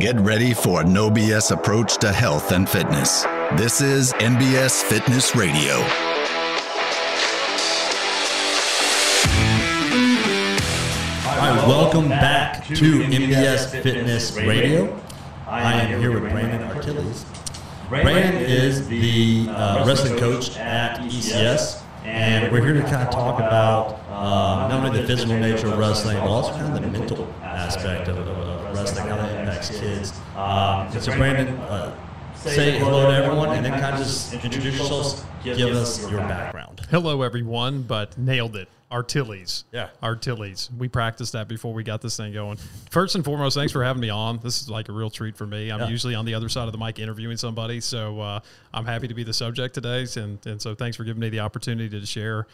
Get ready for a no BS approach to health and fitness. This is NBS Fitness Radio. Right, welcome back to NBS Fitness Radio. I am here with Brandon Artiles. Brandon is the uh, wrestling coach at ECS, and we're here to kind of talk about uh, not only the physical nature of wrestling, but also kind of the mental aspect of, of, of wrestling, how that impacts kids. Um, so, Brandon, uh, say hello to everyone, and then kind of just introduce yourselves, give us your background. Hello, everyone, but nailed it. Artiles. Yeah. Artiles. We practiced that before we got this thing going. First and foremost, thanks for having me on. This is like a real treat for me. I'm Yeah. usually on the other side of the mic interviewing somebody, so uh, I'm happy to be the subject today. And, and so thanks for giving me the opportunity to share.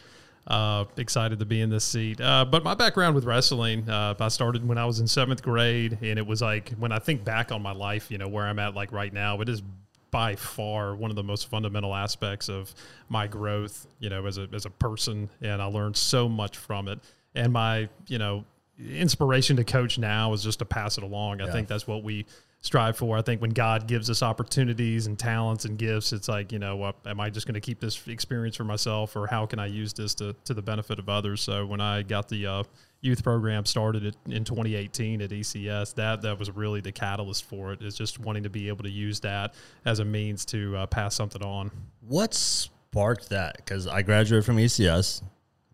Uh, excited to be in this seat. Uh, but my background with wrestling, uh, I started when I was in seventh grade, and it was like when I think back on my life, you know, where I'm at like right now, it is by far one of the most fundamental aspects of my growth, you know, as a as a person, and I learned so much from it. And my, you know, inspiration to coach now is just to pass it along. I think that's what we strive for. I think when God gives us opportunities and talents and gifts, it's like, you know, uh, am I just going to keep this experience for myself, or how can I use this to to the benefit of others? So when I got the uh, youth program started in 2018 at ECS. That that was really the catalyst for it. Is just wanting to be able to use that as a means to uh, pass something on. What sparked that? Because I graduated from ECS.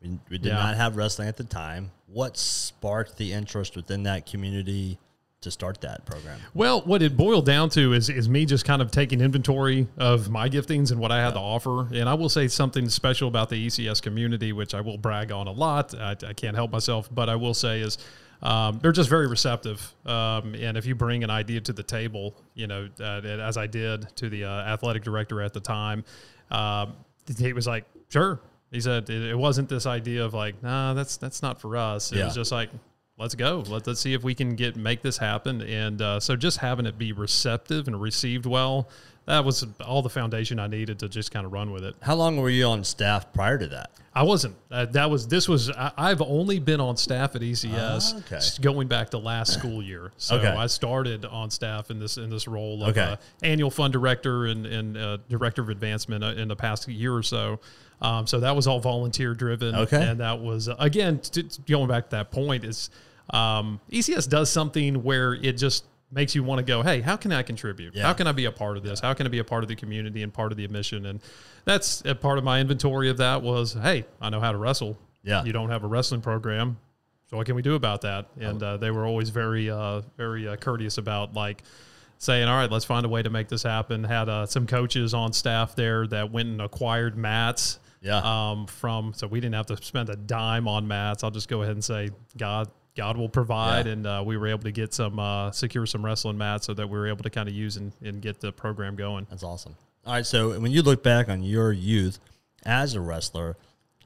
We, we did Yeah. not have wrestling at the time. What sparked the interest within that community to start that program? Well, what it boiled down to is is me just kind of taking inventory of my giftings and what I had to offer. And I will say something special about the ECS community, which I will brag on a lot. I, I can't help myself, but I will say is. Um, they're just very receptive, um, and if you bring an idea to the table, you know, uh, as I did to the uh, athletic director at the time, um, he was like, "Sure." He said it, it wasn't this idea of like, "Nah, that's that's not for us." It Yeah. was just like, let's go. Let, let's see if we can get make this happen. And uh, so just having it be receptive and received well, that was all the foundation I needed to just kind of run with it. How long were you on staff prior to that? I wasn't. Uh, that was this was. I, I've only been on staff at ECS Ah, okay. going back to last school year. So Okay. I started on staff in this in this role of Okay. uh, annual fund director and, and uh, director of advancement uh, in the past year or so. Um, so that was all volunteer driven. Okay. and that was again t- going back to that point is um, ECS does something where it just makes you want to go, hey, how can I contribute? Yeah. How can I be a part of this? How can I be a part of the community and part of the mission? And that's a part of my inventory of that was, hey, I know how to wrestle. Yeah. You don't have a wrestling program. So what can we do about that? And uh, they were always very, uh, very uh, courteous about like saying, all right, let's find a way to make this happen. Had uh, some coaches on staff there that went and acquired mats. Yeah. Um, from so we didn't have to spend a dime on mats. I'll just go ahead and say God. God will provide, Yeah. and uh, we were able to get some uh, secure some wrestling mats so that we were able to kind of use and, and get the program going. That's awesome. All right, so when you look back on your youth as a wrestler,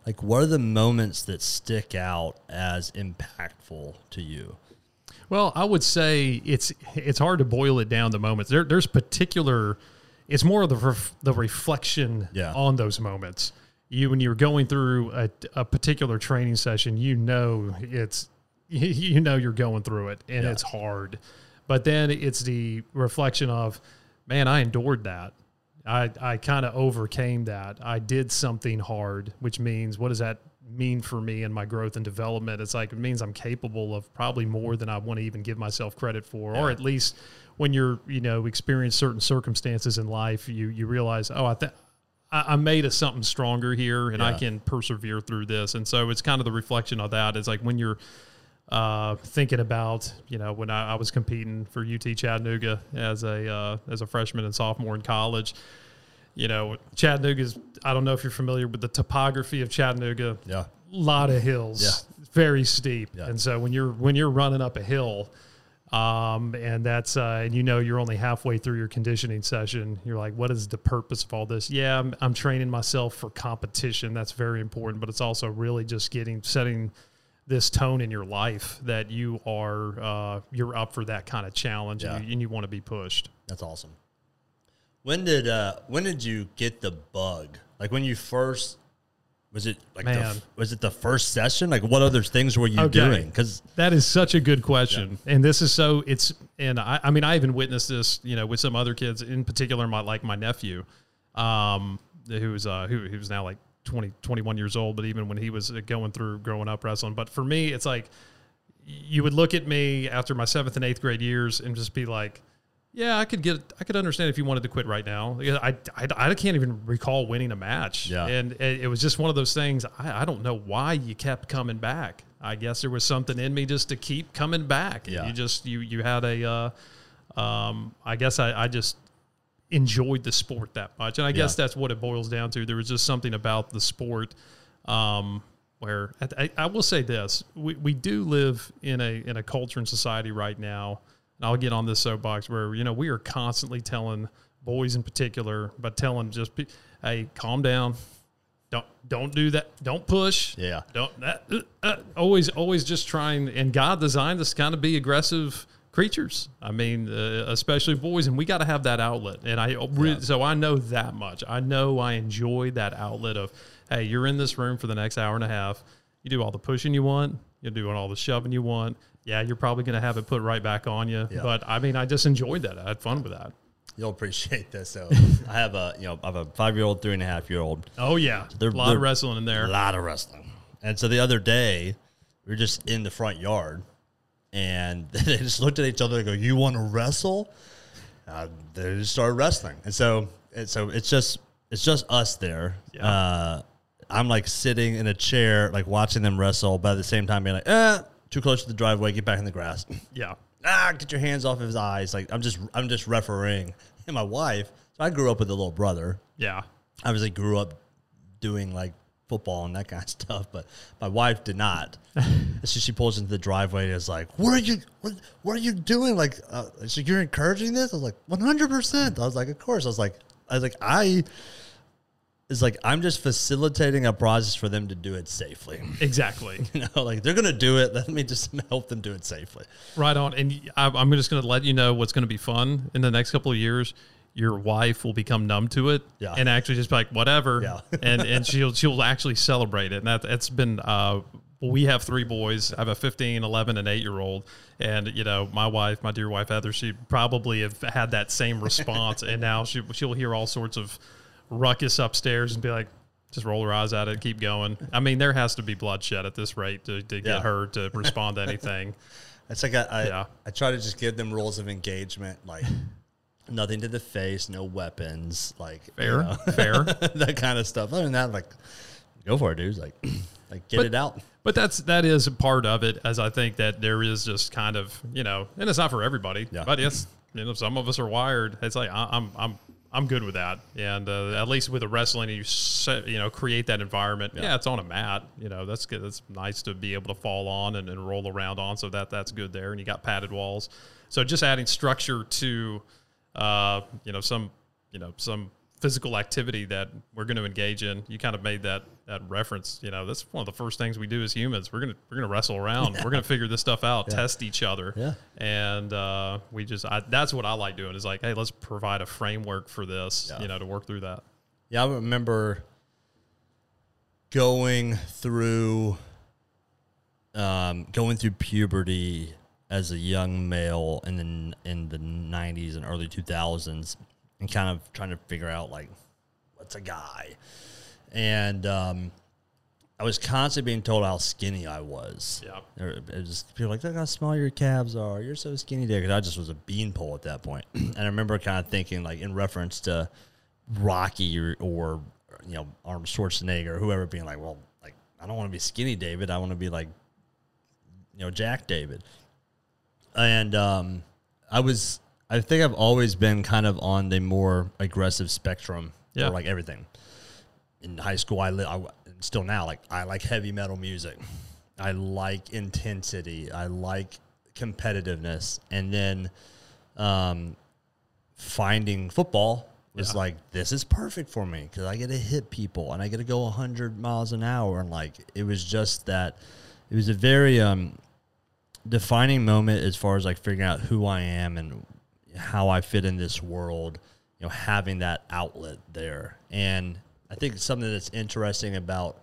like what are the moments that stick out as impactful to you? Well, I would say it's it's hard to boil it down to moments. There, there's particular. It's more of the ref, the reflection Yeah. on those moments. You when you're going through a, a particular training session, you know it's you- know you're going through it and Yeah. it's hard. But then it's the reflection of, man, I endured that. I, I kind of overcame that. I did something hard, which means what does that mean for me and my growth and development? It's like it means I'm capable of probably more than I want to even give myself credit for, or at least when you're you know experience certain circumstances in life, you you realize oh I think. I made a something stronger here, and I can persevere through this. And so it's kind of the reflection of that. It's like when you're uh, thinking about you know when I, I was competing for UT Chattanooga as a uh, as a freshman and sophomore in college. You know, Chattanooga's. I don't know if you're familiar with the topography of Chattanooga. Yeah. lot of hills. Yeah. very steep. Yeah. And so when you're when you're running up a hill, um, and that's uh, and you know you're only halfway through your conditioning session. You're like, what is the purpose of all this? Yeah, I'm, I'm training myself for competition. That's very important, but it's also really just getting setting this tone in your life that you are uh, you're up for that kind of challenge Yeah. and, you, and you want to be pushed. That's awesome. When did uh when did you get the bug? Like when you first Was it like the, was it the first session? Like what other things were you Okay. doing? Because That is such a good question, and this is so. It's and I, I mean, I even witnessed this, you know, with some other kids, in particular, my like my nephew, um, who's uh, who who's now like 20, 21 years old, but even when he was going through growing up wrestling. But for me, it's like you would look at me after my seventh and eighth grade years and just be like, yeah, I could get, I could understand if you wanted to quit right now. I, I, I can't even recall winning a match. Yeah. And it, it was just one of those things. I, I don't know why you kept coming back. I guess there was something in me just to keep coming back. Yeah. You just, you, you had a, uh, um, I guess I, I just enjoyed the sport that much. And I guess Yeah. that's what it boils down to. There was just something about the sport um, where I, I will say this: we, we do live in a in a culture and society right now. And I'll get on this soapbox where you know we are constantly telling boys in particular, but telling just hey, calm down. Don't don't do that. Don't push. Yeah. Don't that. Uh, uh, always always just trying. And God designed us to kind of be aggressive creatures. I mean, uh, especially boys, and we got to have that outlet. And I re- so I know that much. I know I enjoy that outlet of hey, you're in this room for the next hour and a half. You do all the pushing you want. You're doing all the shoving you want. Yeah, you're probably going to have it put right back on you. Yeah. But I mean, I just enjoyed that. I had fun with that. you'll appreciate this. So I have a you know I have a five year old, three and a half year old. Oh yeah, They're- a lot of wrestling in there. A lot of wrestling. And so the other day, we were just in the front yard, and they just looked at each other and go, "You want to wrestle?" Uh, they just started wrestling, and so and so it's just it's just us there. Yeah. Uh, I'm like sitting in a chair, like watching them wrestle, but at the same time being like, "Eh, too close to the driveway. Get back in the grass." Yeah. ah, get your hands off his eyes. Like I'm just I'm just refereeing. And my wife, so I grew up with a little brother. Yeah. I obviously grew up doing like football and that kind of stuff, but my wife did not. So she pulls into the driveway and is like, "What are you? What, what are you doing? Like, uh, she's you're encouraging this?" I was like, "100." percent I was like, "Of course." I was like, "I was like, I." It's like I'm just facilitating a process for them to do it safely. Exactly. You know, like they're gonna do it. Let me just help them do it safely. Right on. And I'm just going to let you know what's going to be fun in the next couple of years. Your wife will become numb to it Yeah. and actually just be like, whatever. Yeah. and and she'll she'll actually celebrate it. And that it's been. Uh, we have three boys. I have a 15, 11, and 8 year old. And, you know, my wife, my dear wife Heather, she probably have had that same response. and now she, she'll hear all sorts of ruckus upstairs and be like, just roll her eyes at it, keep going. I mean, there has to be bloodshed at this rate to, to Yeah. get her to respond to anything. It's like I, I, Yeah. I try to just give them rules of engagement, like nothing to the face, no weapons, like you Fair, know, fair. that kind of stuff. Other than that, like go for it, dudes. Like, like get But- it out. But that's that is a part of it, as I think that there is just kind of you know, and it's not for everybody. Yeah. But yes, you know, some of us are wired. It's like I, I'm I'm I'm good with that, and uh, at least with the wrestling, you set, you know create that environment. Yeah. it's on a mat. You know, that's good. That's nice to be able to fall on and, and roll around on. So that that's good there, and you got padded walls. So just adding structure to, uh, you know, some you know some physical activity that we're going to engage in. You kind of made that that reference. You know, that's one of the first things we do as humans. We're gonna we're gonna wrestle around. We're gonna figure this stuff out, test each other. Yeah. And uh, we just I, that's what I like doing is like, hey, let's provide a framework for this. Yeah. You know, to work through that. Yeah, I remember going through um, going through puberty as a young male in the in the '90s and early 2000s, and kind of trying to figure out like what's a guy, and um, I was constantly being told how skinny I was. Yeah. It was people were like, look how small your calves are. You're so skinny there. Because I just was a beanpole at that point. and I remember kind of thinking, like, in reference to Rocky or, or you know, Arnold Schwarzenegger or whoever being like, well, like, I don't want to be skinny David. I want to be like, you know, Jack David. And um, I was, I think I've always been kind of on the more aggressive spectrum Yeah. for like everything in high school, I, li- I still now like I like heavy metal music. I like intensity. I like competitiveness, and then um, finding football was Yeah. like this is perfect for me because I get to hit people and I get to go 100 miles an hour, and like it was just that. It was a very um, defining moment as far as like figuring out who I am and how I fit in this world, you know, having that outlet there. And I think something that's interesting about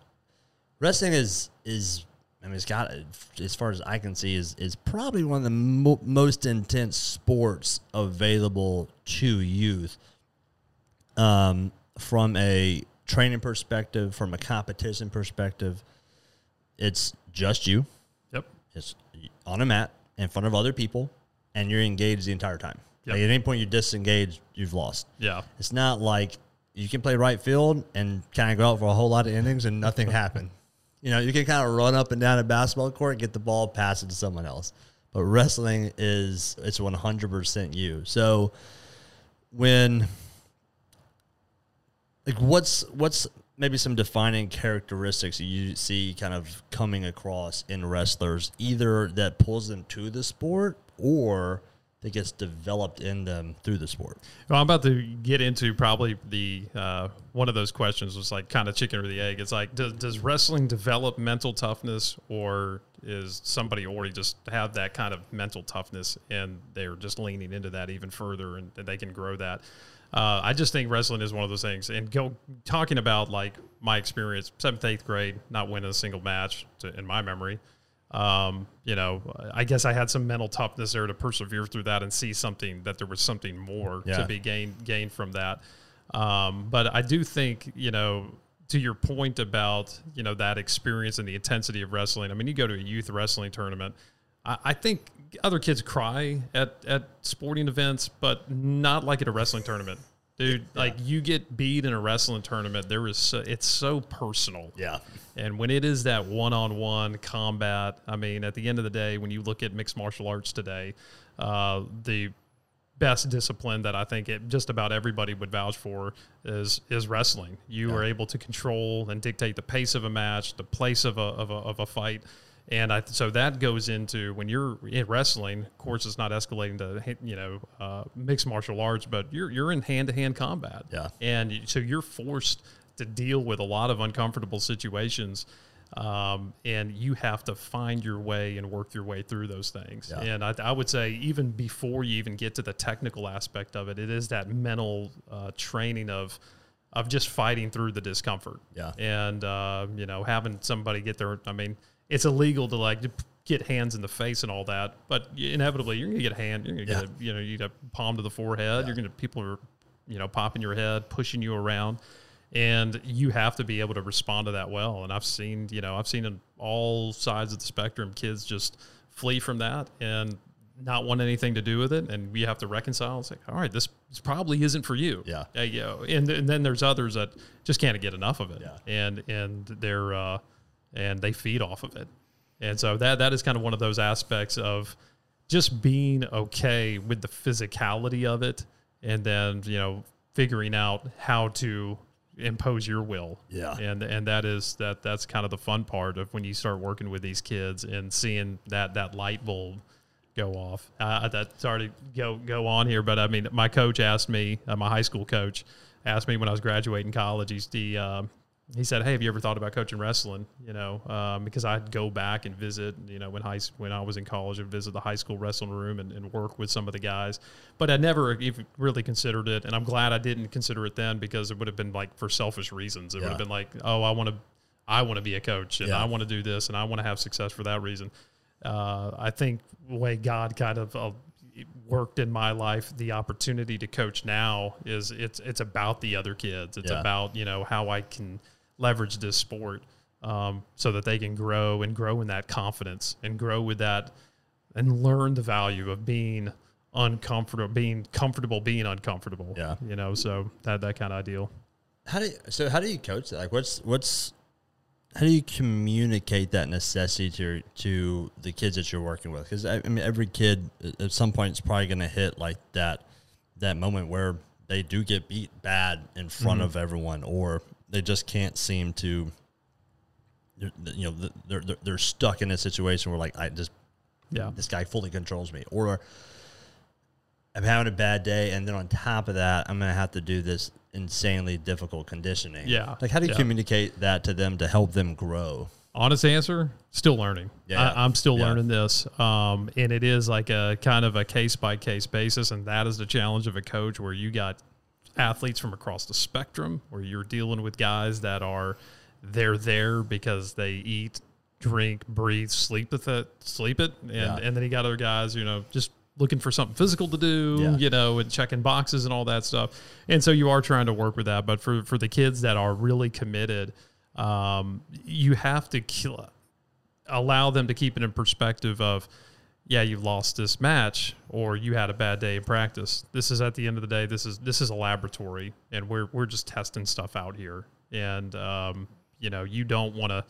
wrestling is is I mean, it's got as far as I can see is is probably one of the mo- most intense sports available to youth. Um, from a training perspective, from a competition perspective, it's just you. Yep. It's on a mat in front of other people, and you're engaged the entire time. Yep. Like at any point you disengage, you've lost. Yeah. It's not like you can play right field and kind of go out for a whole lot of innings and nothing happen. You know, you can kind of run up and down a basketball court, get the ball, pass it to someone else. But wrestling is it's 100% you. So when like what's what's maybe some defining characteristics you see kind of coming across in wrestlers either that pulls them to the sport or that gets developed in them through the sport. Well, I'm about to get into probably the uh, one of those questions was like kind of chicken or the egg. It's like, does, does wrestling develop mental toughness, or is somebody already just have that kind of mental toughness and they're just leaning into that even further and, and they can grow that? Uh, I just think wrestling is one of those things. And go talking about like my experience, seventh, eighth grade, not winning a single match to, in my memory. Um, you know, I guess I had some mental toughness there to persevere through that and see something that there was something more Yeah. to be gained gained from that. Um, but I do think, you know, to your point about you know that experience and the intensity of wrestling. I mean, you go to a youth wrestling tournament. I, I think other kids cry at at sporting events, but not like at a wrestling tournament. Dude, like you get beat in a wrestling tournament, there is so, it's so personal. Yeah. And when it is that one on one combat, I mean, at the end of the day, when you look at mixed martial arts today, uh, the best discipline that I think it, just about everybody would vouch for is is wrestling. You are able to control and dictate the pace of a match, the place of a, of a, of a fight. And I, so that goes into when you're in wrestling. Of course, it's not escalating to you know uh, mixed martial arts, but you're you're in hand to hand combat. Yeah. and so you're forced to deal with a lot of uncomfortable situations, um, and you have to find your way and work your way through those things. Yeah. And I, I would say even before you even get to the technical aspect of it, it is that mental uh, training of of just fighting through the discomfort. Yeah. and uh, you know having somebody get their. I mean, it's illegal to like get hands in the face and all that, but inevitably you're gonna get a hand. You're gonna Yeah. get a, you know you get a palm to the forehead. You're gonna people are you know popping your head, pushing you around and you have to be able to respond to that well. And I've seen, you know, I've seen on all sides of the spectrum, kids just flee from that and not want anything to do with it. And we have to reconcile it's like all right, this, this probably isn't for you. Yeah. Uh, you know, and, and then there's others that just can't get enough of it. Yeah. And, and they're, uh, and they feed off of it. And so that, that is kind of one of those aspects of just being okay with the physicality of it. And then, you know, figuring out how to impose your will. Yeah. And and that is that that's kind of the fun part of when you start working with these kids and seeing that that light bulb go off. Uh, that's sorry to go go on here, but I mean, my coach asked me, uh, my high school coach asked me when I was graduating college. He's the uh, he said, "Hey, have you ever thought about coaching wrestling?" You know, um, because I'd go back and visit. You know, when high when I was in college, and visit the high school wrestling room and, and work with some of the guys. But I never even really considered it, and I'm glad I didn't consider it then because it would have been like for selfish reasons. It would have been like, "Oh, I want to, I want to be a coach, and Yeah. I want to do this, and I want to have success for that reason." Uh, I think the way God kind of uh, worked in my life, the opportunity to coach now is it's it's about the other kids. It's Yeah. about you know how I can leverage this sport um, so that they can grow and grow in that confidence and grow with that and learn the value of being uncomfortable, being comfortable, being uncomfortable. Yeah. you know, so that that kind of ideal. How do you, so? How do you coach that? Like, what's what's how do you communicate that necessity to to the kids that you're working with? Because I, I mean, every kid at- at some point is probably going to hit like that that moment where they do get beat bad in front of everyone, or they just can't seem to. You know, they're, they're they're stuck in a situation where like I just Yeah, this guy fully controls me, or I'm having a bad day, and then on top of that, I'm gonna have to do this insanely difficult conditioning. Yeah. like how do you Yeah. communicate that to them to help them grow? honest answer still learning Yeah. I, i'm still Yeah. learning this um, and it is like a kind of a case by case basis and that is the challenge of a coach where you got athletes from across the spectrum where you're dealing with guys that are they're there because they eat, drink, breathe, sleep with it, sleep it, and Yeah. and then you got other guys, you know, just looking for something physical to do, Yeah. you know, and checking boxes and all that stuff. And so you are trying to work with that, but for for the kids that are really committed, um, you have to kill, allow them to keep it in perspective of yeah you lost this match or you had a bad day in practice. This is at the end of the day this is this is a laboratory and we're we're just testing stuff out here. And um, you know you don't want to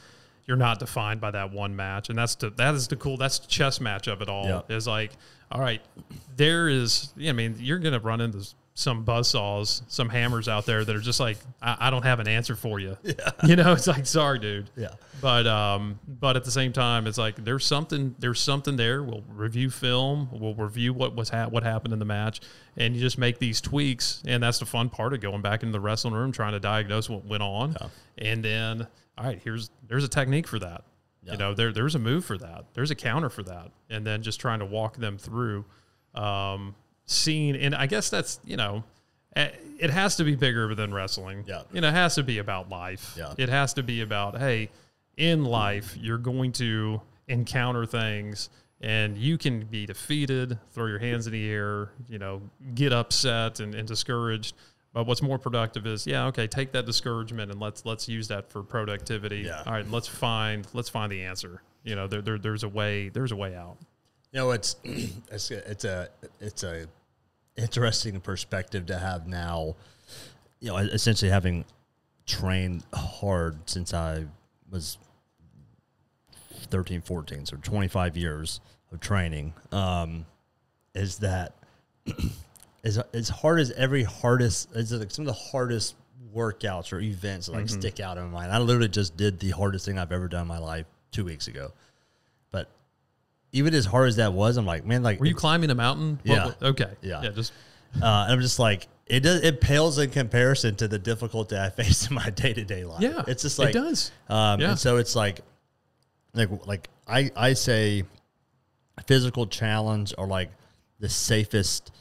you're not defined by that one match. And that's the that is the cool that's the chess match of it all is like all right there is i mean you're gonna run into some buzz saws some hammers out there that are just like i, I don't have an answer for you you know it's like sorry dude Yeah. but um, but at the same time, it's like there's something there's something there. We'll review film. We'll review what was ha- what happened in the match, and you just make these tweaks. And that's the fun part of going back into the wrestling room, trying to diagnose what went on. And then, all right, here's there's a technique for that. You know, there there's a move for that. There's a counter for that. And then just trying to walk them through, um, seeing. And I guess that's you know. eh, It has to be bigger than wrestling. Yeah. You know, it has to be about life. Yeah. It has to be about, hey, in life, you're going to encounter things and you can be defeated, throw your hands in the air, you know, get upset and, and discouraged. But what's more productive is, yeah, okay, take that discouragement and let's let's use that for productivity. Yeah. All right, let's find let's find the answer. You know, there, there there's a way there's a way out. You know, it's it's a, it's a it's a interesting perspective to have now. You know, essentially having trained hard since I was 13, 14, so 25 years of training, um, is that as, as hard as every hardest, is like some of the hardest workouts or events like stick out in my mind. I literally just did the hardest thing I've ever done in my life two weeks ago. Even as hard as that was, I'm like, man, like Were you climbing a mountain? Yeah. okay. Yeah. Yeah. Just uh, and I'm just like, it does. It pales in comparison to the difficulty I face in my day to day life. Yeah, it's just like it does. Um, Yeah. And so it's like, like, like I I say, physical challenge or like the safest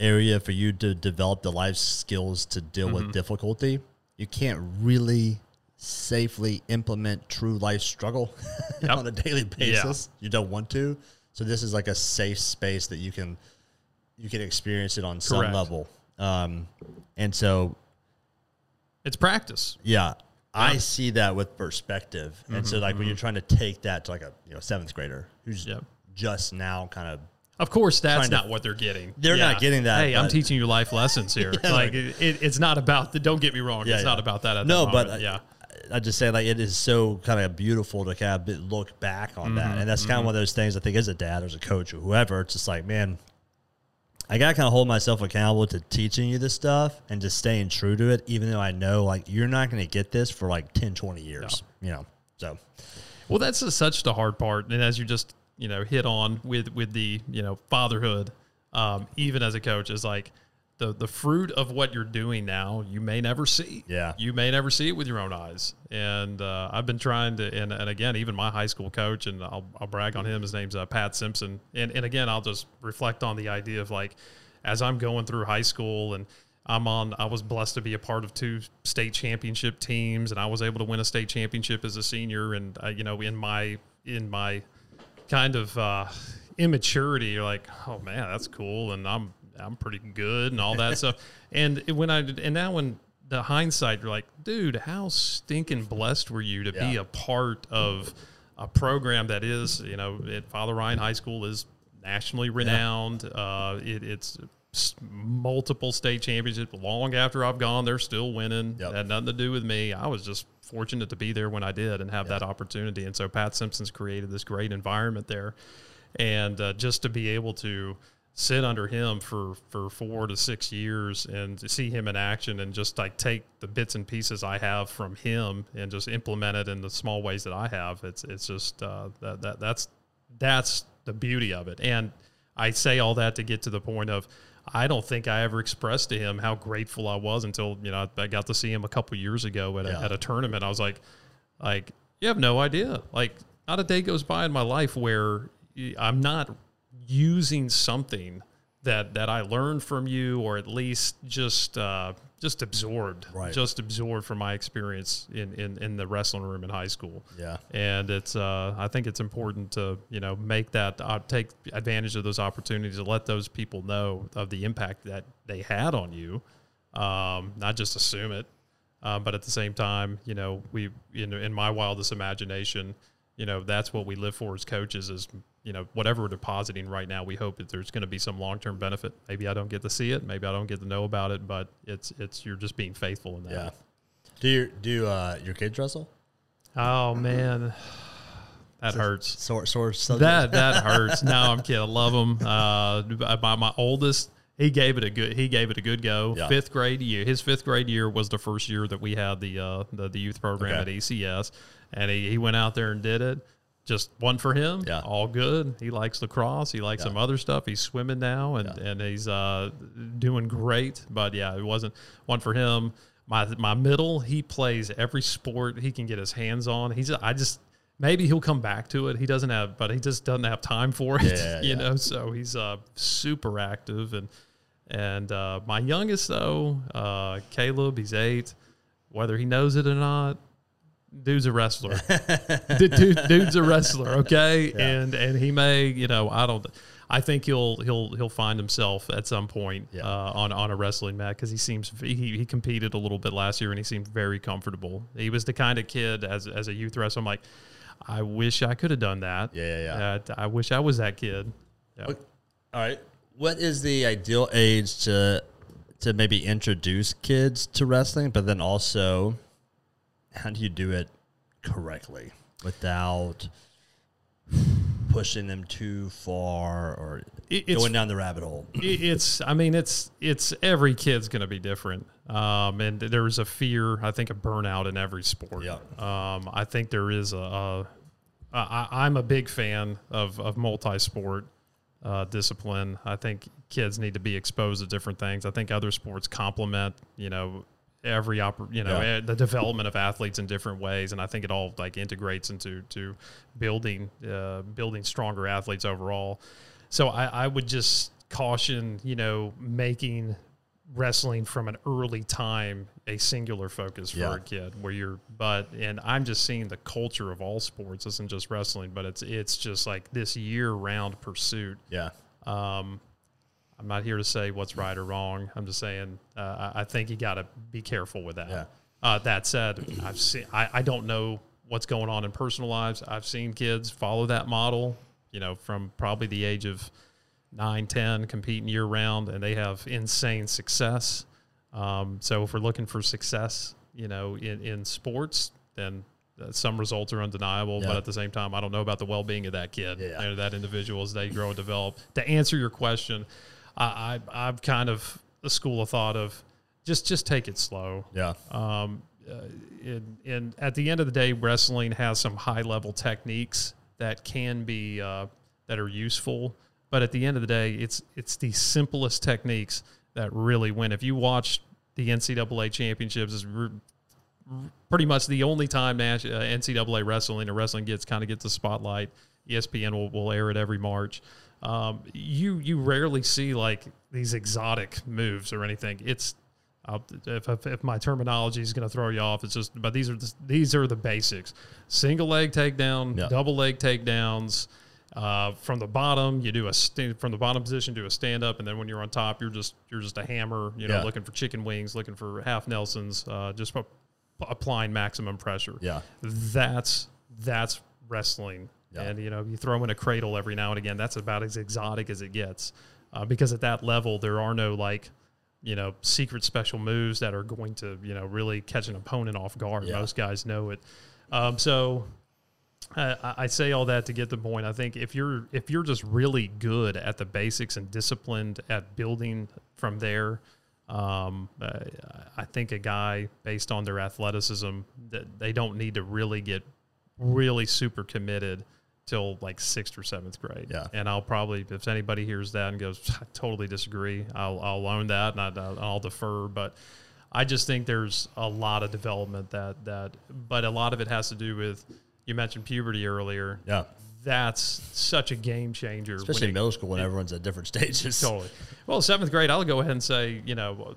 area for you to develop the life skills to deal Mm-hmm. with difficulty. You can't really safely implement true life struggle Yep. on a daily basis. You don't want to. So this is like a safe space that you can you can experience it on some level. Um, and so it's practice. yeah, I see that with perspective. And Mm-hmm, so like when you're trying to take that to like a you know seventh grader who's Yep. just now kind of Of course, that's Trying to- not what they're getting. They're not getting that, Hey, I'm teaching you life lessons here. Yeah, like like- it, it, it's not about the. Don't get me wrong. Yeah, it's yeah. not about that. At no, but moment. yeah, I, just say like it is so kind of beautiful to kind of look back on Mm-hmm, that, and that's kind of one of those things I think as a dad or as a coach or whoever, it's just like man. I gotta kind of hold myself accountable to teaching you this stuff and just staying true to it, even though I know like you're not going to get this for like 10, 20 years, you know? So, Well, that's just such the hard part, and as you just you know hit on with with the you know fatherhood, um, even as a coach, is like the the fruit of what you're doing now. You may never see. Yeah. you may never see it with your own eyes. And uh, I've been trying to, and, and again, even my high school coach, and I'll, I'll brag on him. His name's uh, Pat Simpson. And and again, I'll just reflect on the idea of like, as I'm going through high school and I'm on. I was blessed to be a part of two state championship teams, and I was able to win a state championship as a senior. And uh, you know, in my in my kind of uh, immaturity, you're like, oh man, that's cool, and I'm I'm pretty good and all that stuff. And when I did- and now when the hindsight, you're like, dude, how stinking blessed were you to be a part of a program that is, you know, at Father Ryan High School is nationally renowned. Uh, it, it's multiple state championships. Long after I've gone, they're still winning. Yep. It had nothing to do with me. I was just fortunate to be there when I did and have that opportunity. And so Pat Simpson's created this great environment there, and uh, just to be able to sit under him for for four to six years and to see him in action and just like take the bits and pieces I have from him and just implement it in the small ways that I have. It's it's just uh, that that that's that's the beauty of it. And I say all that to get to the point of I don't think I ever expressed to him how grateful I was until you know I got to see him a couple years ago at a, Yeah. at a tournament. I was like, like you have no idea. Like not a day goes by in my life where I'm not using something that that I learned from you, or at least just uh, just absorbed, Right. just absorbed from my experience in, in, in the wrestling room in high school. Yeah. And it's, uh, I think it's important to, you know, make that, uh, take advantage of those opportunities to let those people know of the impact that they had on you. Um, not just assume it, um, but at the same time, you know, we, in, in my wildest imagination, you know, that's what we live for as coaches is, you know, whatever we're depositing right now, we hope that there's going to be some long-term benefit. Maybe I don't get to see it. Maybe I don't get to know about it, but it's, it's, you're just being faithful in that. Yeah. Do your do uh, your kids wrestle? Oh man, that hurts. Sore sore subject. That that hurts. No, I'm kidding. I love them. Uh, my my oldest, he gave it a good he gave it a good go. Yeah. Fifth grade year, his fifth grade year was the first year that we had the uh, the, the youth program Okay. at ECS, and he, he went out there and did it. Just one for him. Yeah. all good. He likes lacrosse. He likes Yeah. some other stuff. He's swimming now, and Yeah. and he's uh, doing great. But yeah, it wasn't one for him. My my middle, he plays every sport he can get his hands on. He's I just maybe he'll come back to it. He doesn't have, but he just doesn't have time for it. Yeah, you know, so he's uh, super active and and uh, my youngest though, uh, Caleb, he's eight. Whether he knows it or not, dude's a wrestler. dude, dude- dude's a wrestler, okay? And and he may, you know, I don't. I think he'll he'll he'll find himself at some point Yeah. uh, on on a wrestling mat because he seems he, he competed a little bit last year and he seemed very comfortable. He was the kind of kid as as a youth wrestler. I'm like, I wish I could have done that. Yeah, yeah, yeah. Uh, I wish I was that kid. Yeah. All right. What is the ideal age to to maybe introduce kids to wrestling, but then also how do you do it correctly without pushing them too far or It- going down the rabbit hole? it- it's i mean it's it's every kid's going to be different um, and there's a fear i think of burnout in every sport Yeah. um, i think there is a, a I, i'm a big fan of, of multi-sport uh, discipline i think kids need to be exposed to different things i think other sports complement you know every oper- you know Yeah. eh, the development of athletes in different ways and i think it all like integrates into to building uh, building stronger athletes overall so I, I would just caution, you know, making wrestling from an early time a singular focus for Yeah. a kid where you're but and I'm just seeing the culture of all sports isn't just wrestling, but it's it's just like this year round pursuit. Yeah. Um I'm not here to say what's right or wrong. I'm just saying uh, I think you got to be careful with that. Yeah. Uh, that said, I've seen I, I don't know what's going on in personal lives. I've seen kids follow that model, you know, from probably the age of nine, 10, competing year round, and they have insane success. Um, so if we're looking for success, you know, in, in sports, then uh, some results are undeniable. Yeah. But at the same time, I don't know about the well being of that kid Yeah. or that individual as they grow and develop. To answer your question, I, I, I've kind of a school of thought of just just take it slow. Yeah. Um, uh, at the end of the day, wrestling has some high level techniques that can be uh, that are useful. But at the end of the day, it's it's the simplest techniques that really win. If you watch the NCAA championships, is r- r- pretty much the only time Nash, uh, NCAA wrestling or wrestling gets kind of gets the spotlight. ESPN will, will air it every March. Um, you you rarely see like these exotic moves or anything. It's if, if, if my terminology is going to throw you off, it's just, but these are the, these are the basics: single leg takedown, Yeah. double leg takedowns. Uh, from the bottom, you do a st- from the bottom position, do a stand up, and then when you're on top, you're just you're just a hammer. You know, Yeah. looking for chicken wings, looking for half Nelsons, uh, just ap- applying maximum pressure. Yeah. That's that's wrestling. Yeah. And you know, you throw in a cradle every now and again. That's about as exotic as it gets, uh, because at that level, there are no like, you know, secret special moves that are going to you know really catch an opponent off guard. Yeah. Most guys know it. Um, so I, I- say all that to get the point. I think if you're if you're just really good at the basics and disciplined at building from there, um, uh, I think a guy based on their athleticism that they don't need to really get really super committed till like sixth or seventh grade. Yeah. And I'll probably if anybody hears that and goes, I totally disagree. I'll I'll own that and I, I'll defer, but. I just think there's a lot of development that that, but a lot of it has to do with. You mentioned puberty earlier. Yeah. That's such a game changer. Especially it- in middle school when everyone's at different stages. Totally. Well, seventh grade, I'll go ahead and say, you know,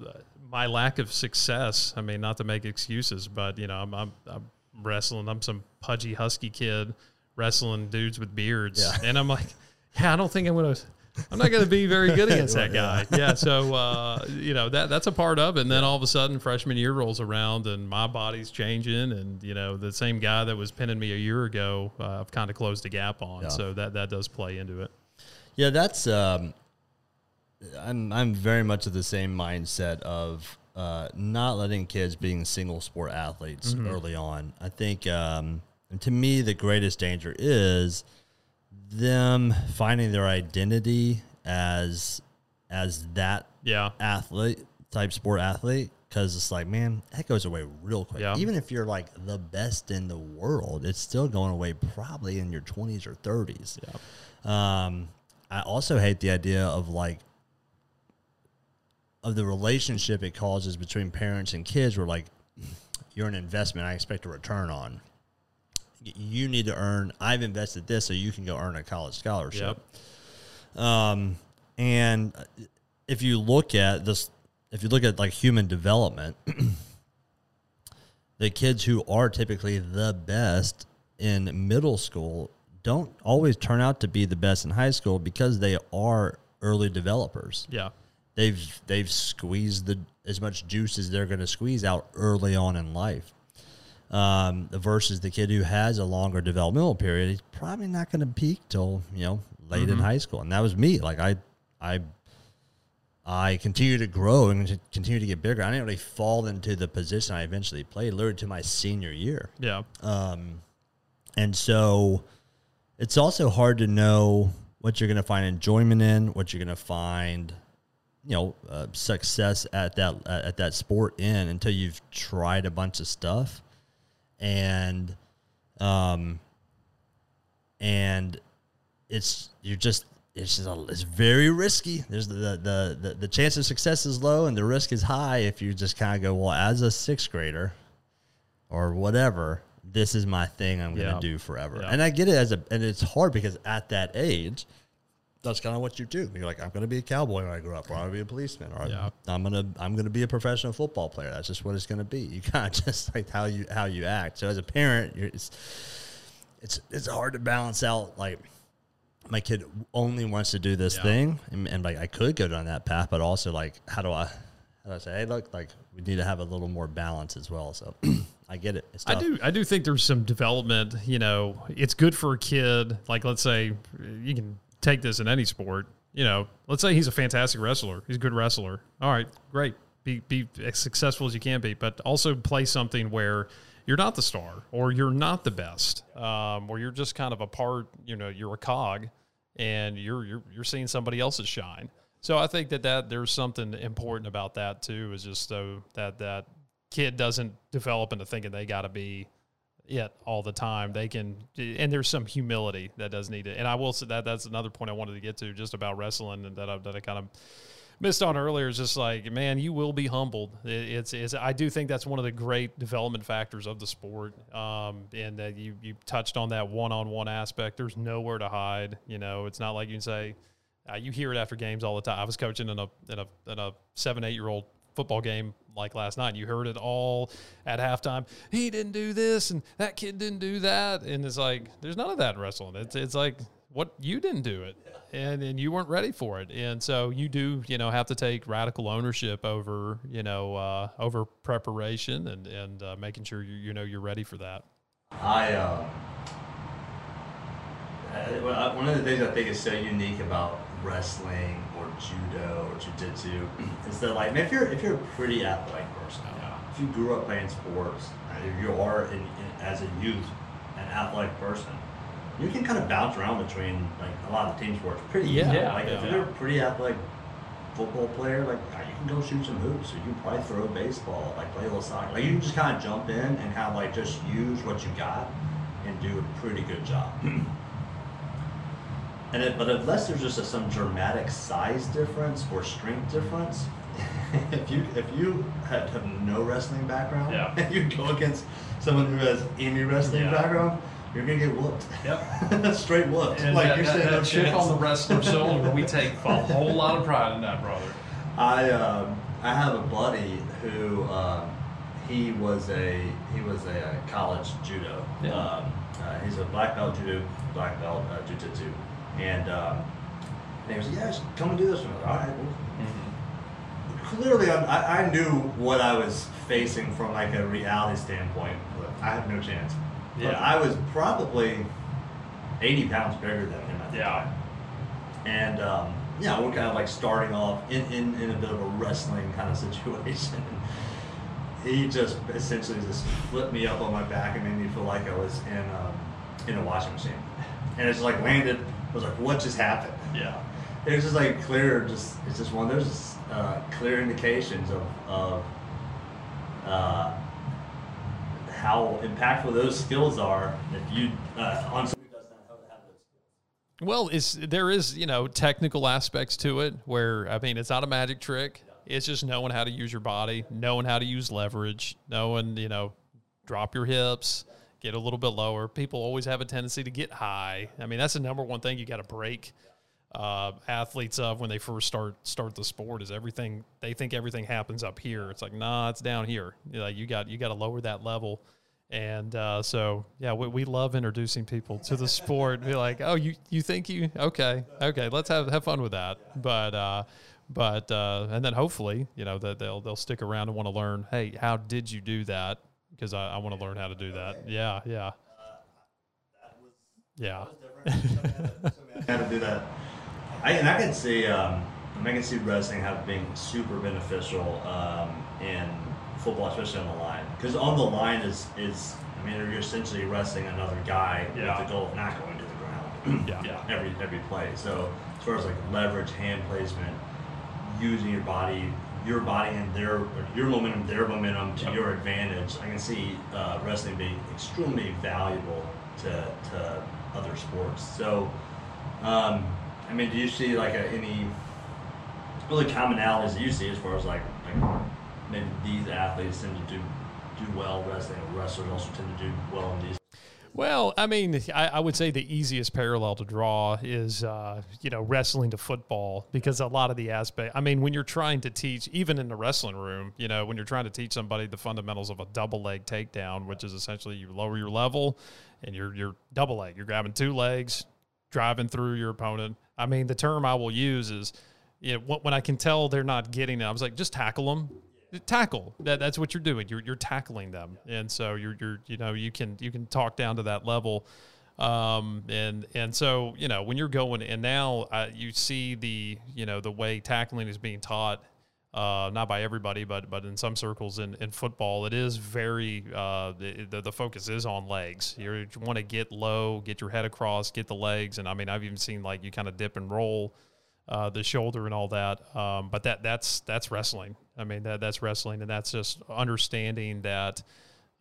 my lack of success. I mean, not to make excuses, but you know, I'm, I'm, I'm wrestling. I'm some pudgy husky kid wrestling dudes with beards, Yeah. and I'm like, yeah, I don't think I'm gonna. I'm not going to be very good against that guy. Yeah, so uh, you know that that's a part of it. And then all of a sudden, freshman year rolls around, and my body's changing, and you know the same guy that was pinning me a year ago, uh, I've kind of closed the gap on. Yeah. So that that does play into it. Yeah, that's. Um, I'm I'm very much of the same mindset of uh, not letting kids being single sport athletes early on. I think, um, and to me, the greatest danger is them finding their identity as as that Yeah, athlete type sport athlete because it's like man that goes away real quick. Yeah. even if you're like the best in the world it's still going away probably in your 20s or 30s um, i also hate the idea of like of the relationship it causes between parents and kids where like you're an investment i expect a return on you need to earn i've invested this so you can go earn a college scholarship Yep. um, and if you look at this, if you look at like human development, the kids who are typically the best in middle school don't always turn out to be the best in high school because they are early developers. yeah, They've they've squeezed the as much juice as they're going to squeeze out early on in life. Um, versus the kid who has a longer developmental period, he's probably not going to peak till you know late in high school, and that was me. Like I, I, I continue to grow and continue to get bigger. I didn't really fall into the position I eventually played, literally to my senior year. yeah, Um, and so it's also hard to know what you're going to find enjoyment in, what you're going to find, you know, uh, success at that at that sport in until you've tried a bunch of stuff, and, um, and it's you're just it's just a, it's very risky. There's the, the the the chance of success is low and the risk is high if you just kind of go well as a sixth grader or whatever. This is my thing. I'm gonna do forever. Yeah. And I get it as a and it's hard because at that age, that's kind of what you do. You're like, I'm gonna be a cowboy when I grow up, or I'm gonna be a policeman, or Yeah. I'm gonna I'm gonna be a professional football player. That's just what it's gonna be. You kind of just like how you how you act. So as a parent, you're, it's it's it's hard to balance out like my kid only wants to do this Yeah. thing and, and like I could go down that path, but also like how do I how do I say, hey look, like we need to have a little more balance as well. So I get it. It's I do. I do think there's some development. You know, it's good for a kid. Like, let's say you can take this in any sport. You know, let's say he's a fantastic wrestler. He's a good wrestler. All right, great. Be be as successful as you can be, but also play something where you're not the star or you're not the best, um, or you're just kind of a part. You know, you're a cog, and you're you're you're seeing somebody else's shine. So I think that that there's something important about that too. Is just so that that kid doesn't develop into thinking they got to be it all the time. They can, and there's some humility that does need it. And I will say that that's another point I wanted to get to just about wrestling and that I, that I kind of missed on earlier. Is just like, man, you will be humbled. It, it's, it's, I do think that's one of the great development factors of the sport. Um, and that you, you touched on that one-on-one aspect. There's nowhere to hide. You know, it's not like you can say, uh, you hear it after games all the time. I was coaching in a, in a, in a seven, eight year old football game like last night. You heard it all at halftime. He didn't do this and that kid didn't do that. And it's like, there's none of that in wrestling. It's, it's like, what you didn't do it and, and you weren't ready for it. And so you do, you know, have to take radical ownership over, you know, uh, over preparation and, and uh, making sure you, you know, you're ready for that. I, uh, uh, one of the things I think is so unique about wrestling or judo or jiu-jitsu is that like if you're if you're a pretty athletic person, if you grew up playing sports, uh, if you are in, in, as a youth an athletic person, you can kind of bounce around between like a lot of team sports pretty Yeah. Yeah, like if yeah. you're a pretty athletic football player, like uh, you can go shoot some hoops, or you can probably throw a baseball, like play a little soccer. Like you can just kind of jump in and kind of like just use what you got and do a pretty good job. and it, but unless there's just a, some dramatic size difference or strength difference, if you if you have, have no wrestling background, Yeah. and you go against someone who has any wrestling Yeah. background, you're gonna get whooped. Yep. Straight whooped. And like that, you're that, saying that no chip chance. on the wrestler cylinder, we take a whole lot of pride in that, brother. I um, I have a buddy who um, he was a he was a, uh, college judo. Yeah. Um, uh, he's a black belt judo, black belt uh, jujitsu, and, um, and was like, "Yeah, just come and do this." And I was like, "All right." Well. Clearly, I, I knew what I was facing from like a reality standpoint. But I had no chance. But Yeah. I was probably eighty pounds bigger than him at the Yeah. time and um, yeah, we're kind of like starting off in, in, in a bit of a wrestling kind of situation. he just essentially just flipped me up on my back and made me feel like I was in um, in a washing machine, and it just like landed. I was like, "What just happened?" Yeah. It was just like clear. Just it's just one of those uh, clear indications of of uh, how impactful those skills are if you uh, on somebody does not have have those skills. Well, it's there is you know technical aspects to it where I mean it's not a magic trick. It's just knowing how to use your body, knowing how to use leverage, knowing you know drop your hips, get a little bit lower. People always have a tendency to get high. I mean that's the number one thing you got to break uh, athletes of when they first start start the sport is everything they think everything happens up here. It's like nah, it's down here. You, you got you got to lower that level. And uh, so, yeah, we, we love introducing people to the sport. Be like, oh, you, you think you okay, okay, let's have have fun with that. But uh, but uh, and then hopefully, you know, that they'll they'll stick around and want to learn. Hey, how did you do that? Because I, I want to learn how to do that. Yeah, yeah, yeah. How to do that. I, and I can see, um, I can see wrestling have been super beneficial um, in football, especially on the line. Because on the line is is, I mean, you're essentially wrestling another guy Yeah. with the goal of not going to the ground. Yeah. Yeah. every every play. So as far as like leverage, hand placement, using your body, your body and their your momentum, their momentum to Yep. your advantage, I can see uh, wrestling being extremely valuable to to other sports. So, um, I mean, do you see like a, any really commonalities that you see as far as like like maybe these athletes tend to do do well wrestling, wrestlers also tend to do well in these. Well, I mean, I, I would say the easiest parallel to draw is, uh, you know, wrestling to football because a lot of the aspect. I mean, when you're trying to teach, even in the wrestling room, you know, when you're trying to teach somebody the fundamentals of a double leg takedown, which is essentially you lower your level and you're you're double leg. You're grabbing two legs, driving through your opponent. I mean, the term I will use is, you know, when when I can tell they're not getting it, I was like, just tackle them tackle that that's what you're doing you're you're tackling them and so you're you're you know you can you can talk down to that level um and and so you know when you're going and now uh, you see the you know the way tackling is being taught uh, not by everybody, but but in some circles in, in football, it is very uh, the, the focus is on legs. You're, you want to get low, get your head across, get the legs, and I mean I've even seen like you kind of dip and roll uh, the shoulder and all that. Um, but that that's that's wrestling. I mean that that's wrestling, and that's just understanding that.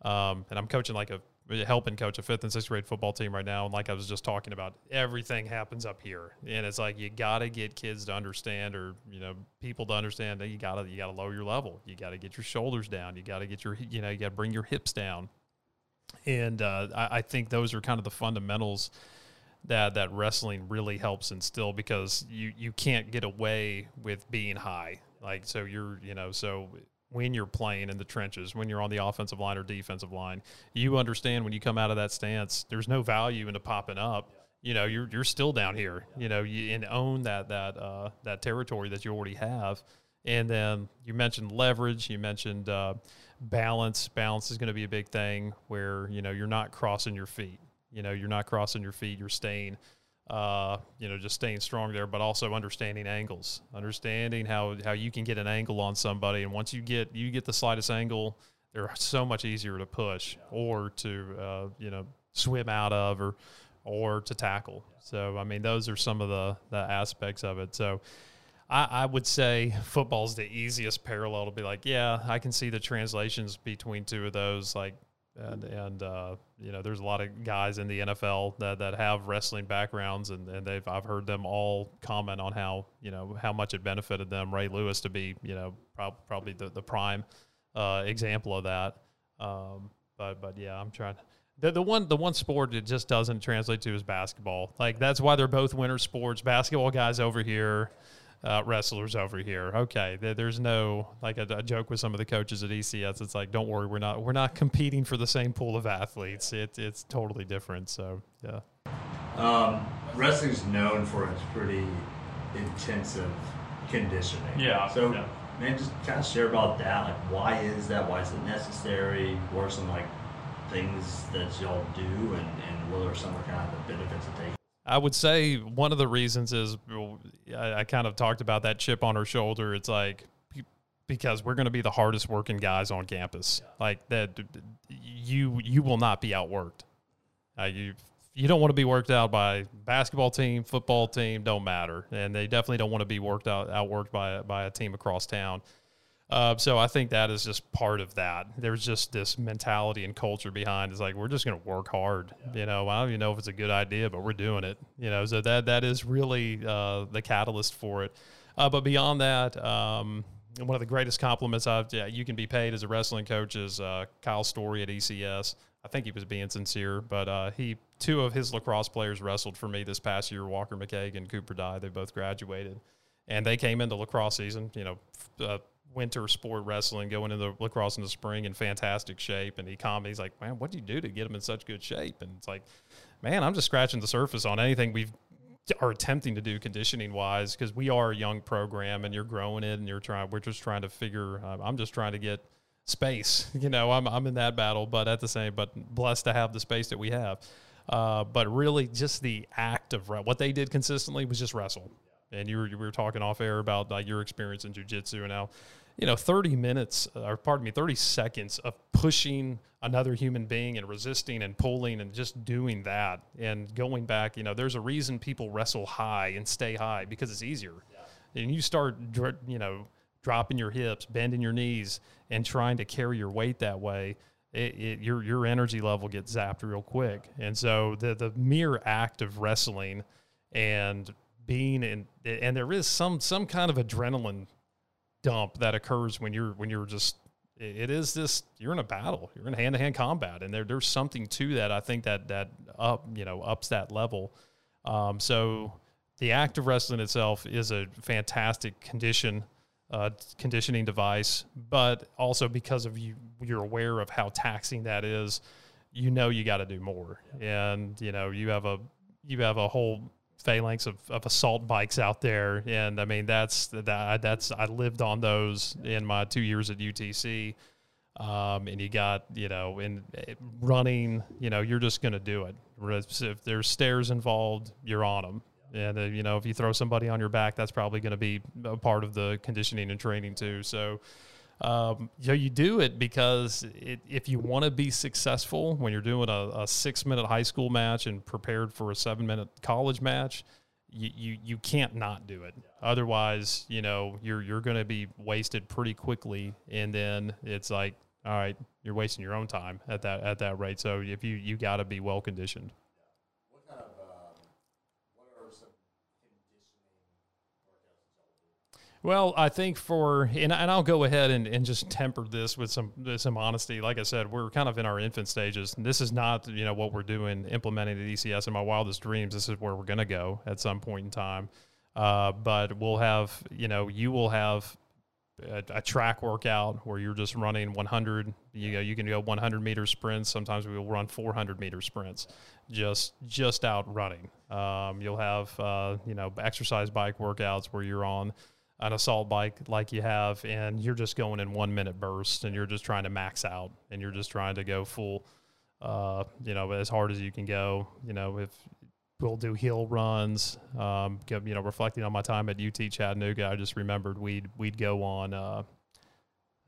Um, and I'm coaching like a helping coach a fifth and sixth grade football team right now, and like I was just talking about, everything happens up here, and it's like you got to get kids to understand, or you know, people to understand that you got to you got to lower your level, you got to get your shoulders down, you got to get your you know you got to bring your hips down, and uh, I, I think those are kind of the fundamentals that that wrestling really helps instill because you you can't get away with being high like so you're you know so when you're playing in the trenches when you're on the offensive line or defensive line you understand when you come out of that stance there's no value into popping up. You know you're you're still down here you know you and own that that uh that territory that you already have. And then you mentioned leverage you mentioned uh balance. Balance is going to be a big thing where you know you're not crossing your feet. You know, you're not crossing your feet. You're staying, uh, you know, just staying strong there, but also understanding angles, understanding how how you can get an angle on somebody, and once you get you get the slightest angle, they're so much easier to push or to uh, you know swim out of or or to tackle. So I mean, those are some of the the aspects of it. So. I, I would say football's the easiest parallel to be like, yeah, I can see the translations between two of those. Like, and and uh, you know, there's a lot of guys in the NFL that, that have wrestling backgrounds, and, and they've I've heard them all comment on how you know how much it benefited them. Ray Lewis to be you know prob- probably the the prime uh, example of that. Um, but but yeah, I'm trying. The, the one the one sport it just doesn't translate to is basketball. Like that's why they're both winter sports. Basketball guys over here, uh, wrestlers over here. Okay, there's no like a, a, joke with some of the coaches at ECS. It's like, don't worry, we're not we're not competing for the same pool of athletes. It, it's totally different. So yeah. Um, wrestling's known for its pretty intensive conditioning. Yeah. So, yeah. man, just kind of share about that. Like, why is that? Why is it necessary? What are some like things that y'all do, and and what are some of kind of the benefits of taking? I would say one of the reasons is I, kind of talked about that chip on her shoulder. It's like because we're going to be the hardest working guys on campus. Like that, you you will not be outworked. Uh, you you don't want to be worked out by basketball team, football team, don't matter, and they definitely don't want to be worked out outworked by by a team across town. Uh, so I think that is just part of that. There's just this mentality and culture behind. It's like we're just going to work hard. Yeah. You know, I don't even know if it's a good idea, but we're doing it. You know, so that that is really uh, the catalyst for it. Uh, but beyond that, um, one of the greatest compliments I've yeah, you can be paid as a wrestling coach is uh, Kyle Story at ECS. I think he was being sincere, but uh, he two of his lacrosse players wrestled for me this past year. Walker McKagan and Cooper Dye. They both graduated, and they came into lacrosse season. You know, uh, winter sport wrestling, going into the lacrosse in the spring in fantastic shape. And he commented, he's like, "Man, what do you do to get them in such good shape?" And it's like, "Man, I'm just scratching the surface on anything we've are attempting to do conditioning wise because we are a young program and you're growing it and you're trying. We're just trying to figure. Uh, I'm just trying to get." space. You know, I'm I'm in that battle, but at the same, but blessed to have the space that we have. Uh, but really, just the act of what they did consistently was just wrestle. And you were, you were talking off air about like your experience in jujitsu and how, you know, 30 minutes or pardon me, 30 seconds of pushing another human being and resisting and pulling and just doing that and going back. You know, there's a reason people wrestle high and stay high because it's easier. Yeah. And you start, you know, dropping your hips, bending your knees, and trying to carry your weight that way, it, it, your your energy level gets zapped real quick. And so the the mere act of wrestling and being in and there is some some kind of adrenaline dump that occurs when you're when you're just it is this you're in a battle you're in hand to hand combat and there there's something to that I think that that up you know ups that level um, so the act of wrestling itself is a fantastic condition uh, conditioning device, but also because of you, you're aware of how taxing that is. You know you got to do more, and you know you have a you have a whole phalanx of, of assault bikes out there, and I mean that's that that's I lived on those in my two years at UTC. Um, and you got you know in running you know you're just going to do it if there's stairs involved you're on them and uh, you know, if you throw somebody on your back, that's probably going to be a part of the conditioning and training too. So, um, you do it because it, if you want to be successful when you're doing a, a, six minute high school match and prepared for a seven minute college match, you, you, you can't not do it. Otherwise, you know, you're, you're going to be wasted pretty quickly. And then it's like, all right, you're wasting your own time at that, at that rate. So if you, you got to be well conditioned. Well, I think for and, and I'll go ahead and, and just temper this with some with some honesty. Like I said, we're kind of in our infant stages. This is not you know what we're doing implementing the ECS in my wildest dreams. This is where we're going to go at some point in time. Uh, but we'll have you know you will have a, a, track workout where you're just running 100. You know you can go 100 meter sprints. Sometimes we will run 400 meter sprints, just just out running. Um, you'll have uh, you know exercise bike workouts where you're on an assault bike like you have and you're just going in one minute bursts and you're just trying to max out and you're just trying to go full uh, you know as hard as you can go. You know if we'll do hill runs um, you know reflecting on my time at ut chattanooga i just remembered we'd we'd go on uh,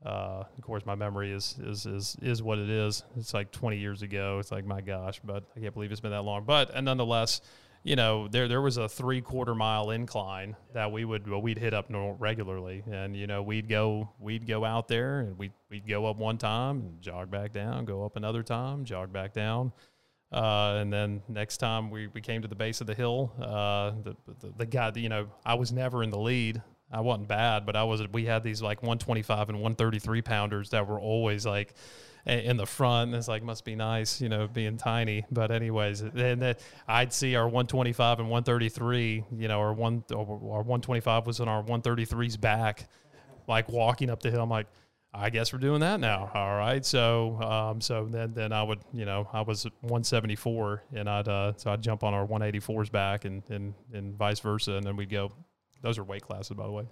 uh, of course my memory is, is is is what it is. It's like 20 years ago. It's like my gosh but i can't believe it's been that long. But and nonetheless you know, there there was a three quarter mile incline that we would well, we'd hit up regularly, and you know we'd go we'd go out there and we we'd go up one time and jog back down, go up another time, jog back down, uh, and then next time we, we came to the base of the hill, uh, the, the the guy you know I was never in the lead. I wasn't bad, but I was. We had these like 125 and 133 pounders that were always like in the front. And it's like must be nice, you know, being tiny. But anyways, then I'd see our 125 and 133. You know, our one our 125 was on our 133's back, like walking up the hill. I'm like. I guess we're doing that now. All right. So, um, so then, then I would, you know, I was 174 and I'd, uh, so I'd jump on our 184s back and, and, and vice versa. And then we'd go, those are weight classes, by the way.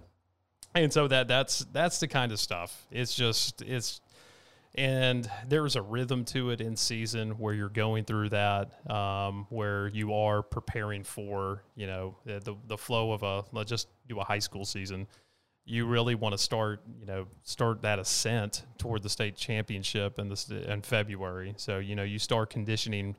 And so that, that's, that's the kind of stuff. It's just, it's, and there's a rhythm to it in season where you're going through that, um, where you are preparing for, you know, the, the flow of a, let's just do a high school season you really want to start, you know, start that ascent toward the state championship in this in February. So you know, you start conditioning.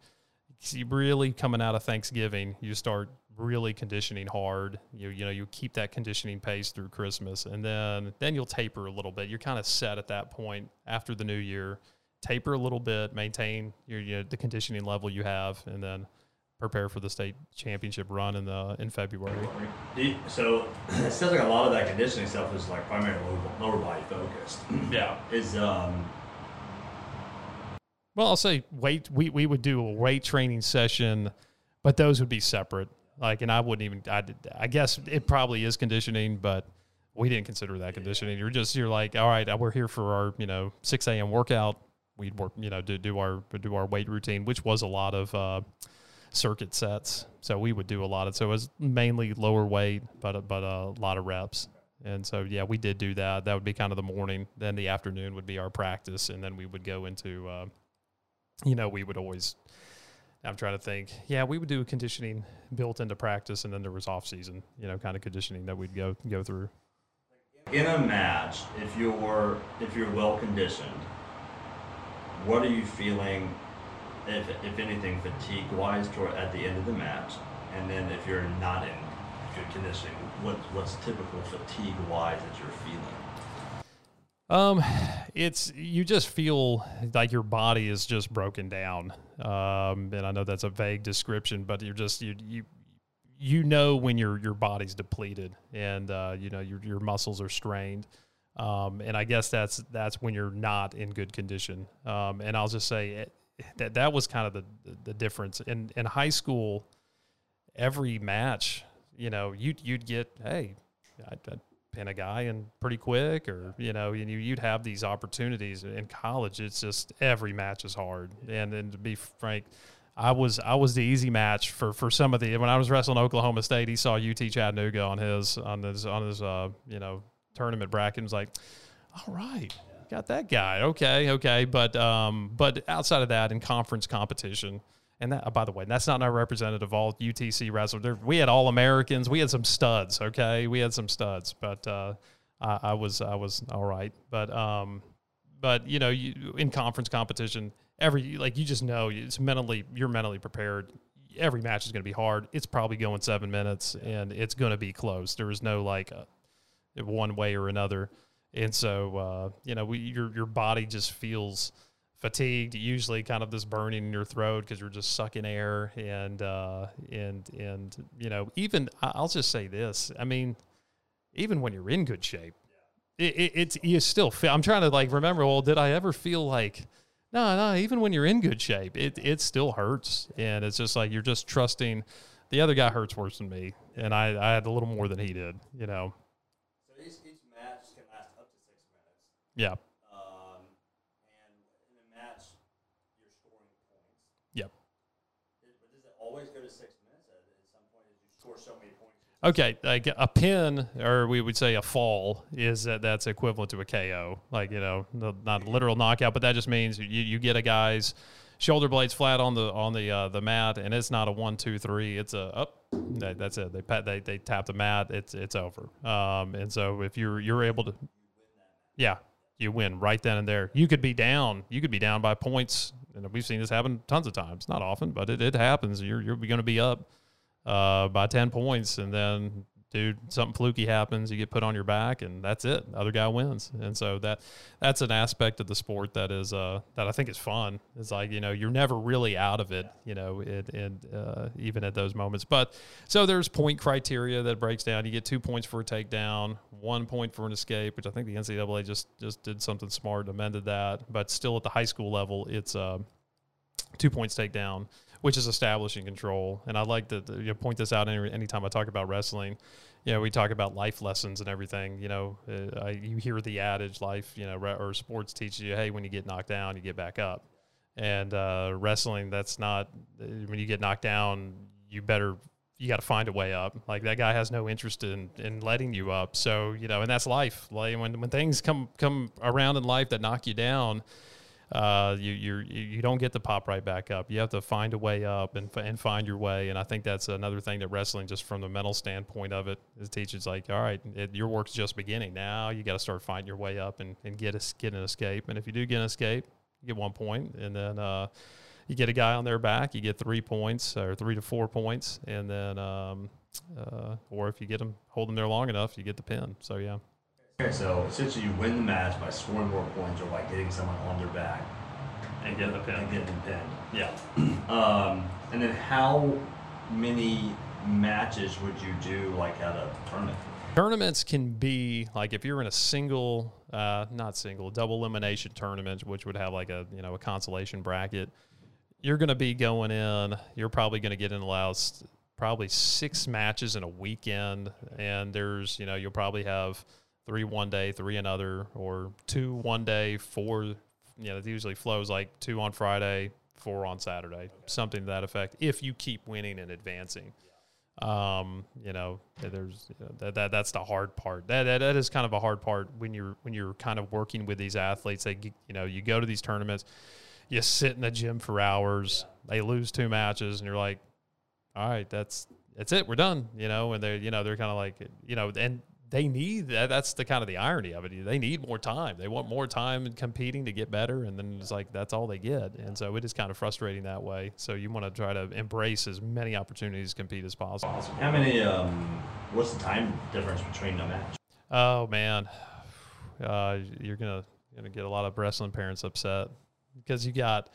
You really coming out of Thanksgiving, you start really conditioning hard. You you know you keep that conditioning pace through Christmas, and then then you'll taper a little bit. You're kind of set at that point after the new year. Taper a little bit, maintain your you know, the conditioning level you have, and then prepare for the state championship run in the in February. So it sounds like a lot of that conditioning stuff is like primarily lower, lower body focused. Yeah. Is um. Well, I'll say weight. We we would do a weight training session, but those would be separate. Like, and I wouldn't even. I did, I guess it probably is conditioning, but we didn't consider that conditioning. You're just you're like, all right, we're here for our you know 6 a.m. workout. We'd work, you know, do do our do our weight routine, which was a lot of. Uh, circuit sets. So we would do a lot of so it was mainly lower weight, but but a lot of reps. And so yeah, we did do that. That would be kind of the morning. Then the afternoon would be our practice, and then we would go into, uh, you know, we would always. I'm trying to think. Yeah, we would do conditioning built into practice, and then there was off season, you know, kind of conditioning that we'd go go through. In a match, if you're if you're well conditioned, what are you feeling if, if anything, fatigue wise toward at the end of the match? And then if you're not in good conditioning, what what's typical fatigue wise that you're feeling? Um, it's you just feel like your body is just broken down. Um, and I know that's a vague description, but you're just you you you know when your your body's depleted and uh, you know your your muscles are strained. Um, and I guess that's that's when you're not in good condition. Um, and I'll just say that that was kind of the the difference in in high school. Every match, you know, you you'd get hey, I'd, I'd pin a guy and pretty quick, or you know, and you you'd have these opportunities. In college, it's just every match is hard, and and to be frank. I was I was the easy match for, for some of the when I was wrestling Oklahoma State. He saw UT Chattanooga on his on his on his uh, you know tournament bracket. and was like, all right, got that guy. Okay, okay, but um, but outside of that, in conference competition, and that by the way, that's not our representative all UTC wrestlers. We had all Americans. We had some studs. Okay, we had some studs, but uh, I, I, was I was all right. But um, but you know, you, in conference competition, every like you just know it's mentally you're mentally prepared. Every match is going to be hard. It's probably going seven minutes, and it's going to be close. There is no like a, one way or another. And so, uh, you know, we, your your body just feels fatigued. Usually, kind of this burning in your throat because you're just sucking air, and uh, and and you know, even I'll just say this. I mean, even when you're in good shape, it, it, it's you still feel. I'm trying to like remember. Well, did I ever feel like? No, no. Even when you're in good shape, it it still hurts, and it's just like you're just trusting. The other guy hurts worse than me, and I I had a little more than he did. You know. So each, each match can last up to six minutes. Yeah. Um, and in a match, you're scoring points. Yep. but does it always go to six minutes at, at some point? As you score so many points. Okay, like a pin, or we would say a fall, is that that's equivalent to a KO. Like you know, not a literal knockout, but that just means you, you get a guy's shoulder blades flat on the on the uh, the mat, and it's not a one two three. It's a up. That, that's it. They pat they they tap the mat. It's it's over. Um, and so if you're you're able to, yeah, you win right then and there. You could be down. You could be down by points, and we've seen this happen tons of times. Not often, but it, it happens. You're you're going to be up uh, by ten points, and then dude, something fluky happens, you get put on your back, and that's it. Other guy wins, and so that that's an aspect of the sport that is uh, that I think is fun. It's like you know you're never really out of it, you know, and uh, even at those moments. But so there's point criteria that breaks down. You get two points for a takedown, one point for an escape, which I think the NCAA just just did something smart, and amended that. But still at the high school level, it's uh, two points takedown which is establishing control. And I like to, you know, point this out any, anytime I talk about wrestling. You know, we talk about life lessons and everything. You know, uh, I, you hear the adage, life, you know, re- or sports teaches you, hey, when you get knocked down, you get back up. And uh, wrestling, that's not uh, when you get knocked down, you better you got to find a way up. Like that guy has no interest in, in letting you up. So you know, and that's life. Like when when things come come around in life that knock you down, uh, you you you don't get to pop right back up. You have to find a way up and and find your way. And I think that's another thing that wrestling, just from the mental standpoint of it, is teaches like, all right, it, your work's just beginning. Now you got to start finding your way up and, and get a, get an escape. And if you do get an escape, you get one point, and then. Uh, you get a guy on their back, you get three points or three to four points, and then, um, uh, or if you get them, hold them there long enough, you get the pin. So yeah. Okay, so essentially you win the match by scoring more points or by getting someone on their back and getting the pin. and getting them pinned. Yeah. Um, and then how many matches would you do like at a tournament? Tournaments can be like if you're in a single, uh, not single, double elimination tournament, which would have like a you know a consolation bracket. You're going to be going in. You're probably going to get in the last probably six matches in a weekend, and there's you know you'll probably have three one day, three another, or two one day, four. You know, it usually flows like two on Friday, four on Saturday, something to that effect. If you keep winning and advancing, um, you know, there's you know, that, that that's the hard part. That, that that is kind of a hard part when you're when you're kind of working with these athletes. They you know you go to these tournaments, you sit in the gym for hours. They lose two matches, and you're like, all right, that's that's it. We're done. You know, and they're you know they're kind of like you know, and they need that. That's the kind of the irony of it. They need more time. They want more time in competing to get better, and then it's like that's all they get. And so it is kind of frustrating that way. So you want to try to embrace as many opportunities to compete as possible. How many? Um, what's the time difference between a match? Oh man, uh, you're gonna gonna get a lot of wrestling parents upset because you got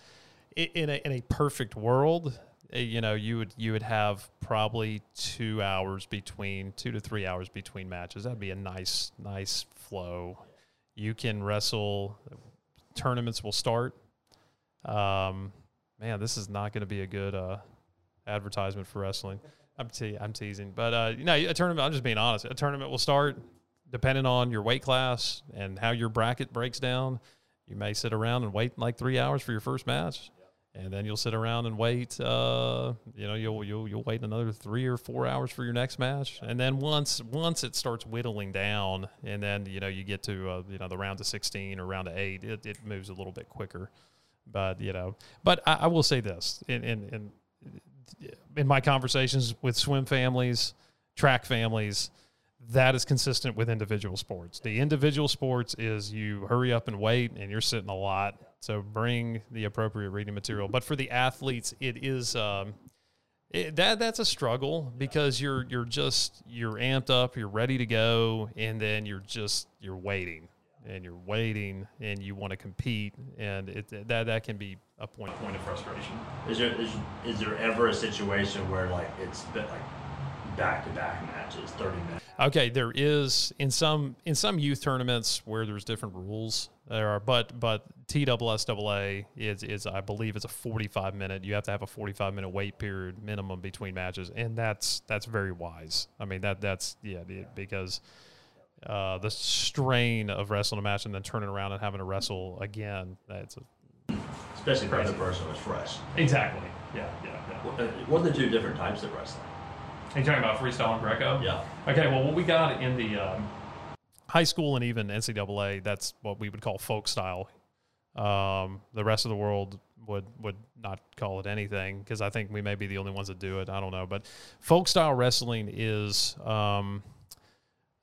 in a in a perfect world you know you would you would have probably two hours between two to three hours between matches. That'd be a nice nice flow. You can wrestle tournaments will start. Um, man this is not going to be a good uh, advertisement for wrestling. I'm, te- I'm teasing but uh, you know a tournament i'm just being honest. A tournament will start depending on your weight class and how your bracket breaks down. You may sit around and wait like three hours for your first match and then you'll sit around and wait. Uh, you know, you'll you'll you'll wait another three or four hours for your next match, and then once once it starts whittling down, and then you know you get to uh, you know the round of sixteen or round of eight, it, it moves a little bit quicker. But you know, but I, I will say this in, in in in my conversations with swim families, track families, that is consistent with individual sports. The individual sports is you hurry up and wait, and you're sitting a lot so bring the appropriate reading material. But for the athletes, it is um, it, that that's a struggle because you're you're just you're amped up, you're ready to go, and then you're just you're waiting and you're waiting and you want to compete, and it that that can be a point point of frustration. Is there is, is there ever a situation where like it's been like back to back matches, thirty minutes? Okay, there is in some in some youth tournaments where there's different rules. There are, but but TSSAA is is I believe it's a 45 minute. You have to have a 45 minute wait period minimum between matches, and that's that's very wise. I mean that that's yeah because uh, the strain of wrestling a match and then turning around and having to wrestle again. That's a, especially for the person who's fresh. Exactly. Yeah. Yeah. yeah. What, uh, what are the two different types of wrestling? Are you talking about freestyle and Greco? Yeah. Okay. Well, what we got in the um, high school and even NCAA, that's what we would call folk style. Um, the rest of the world would would not call it anything because I think we may be the only ones that do it. I don't know, but folk style wrestling is. Um,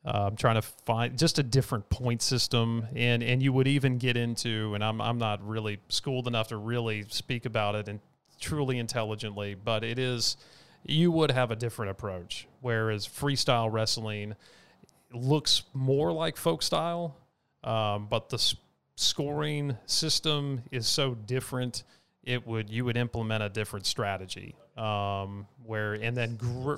uh, I'm trying to find just a different point system, and and you would even get into, and I'm I'm not really schooled enough to really speak about it and truly intelligently, but it is you would have a different approach. Whereas freestyle wrestling looks more like folk style, um, but the s- scoring system is so different. It would you would implement a different strategy. Um, where and then gr-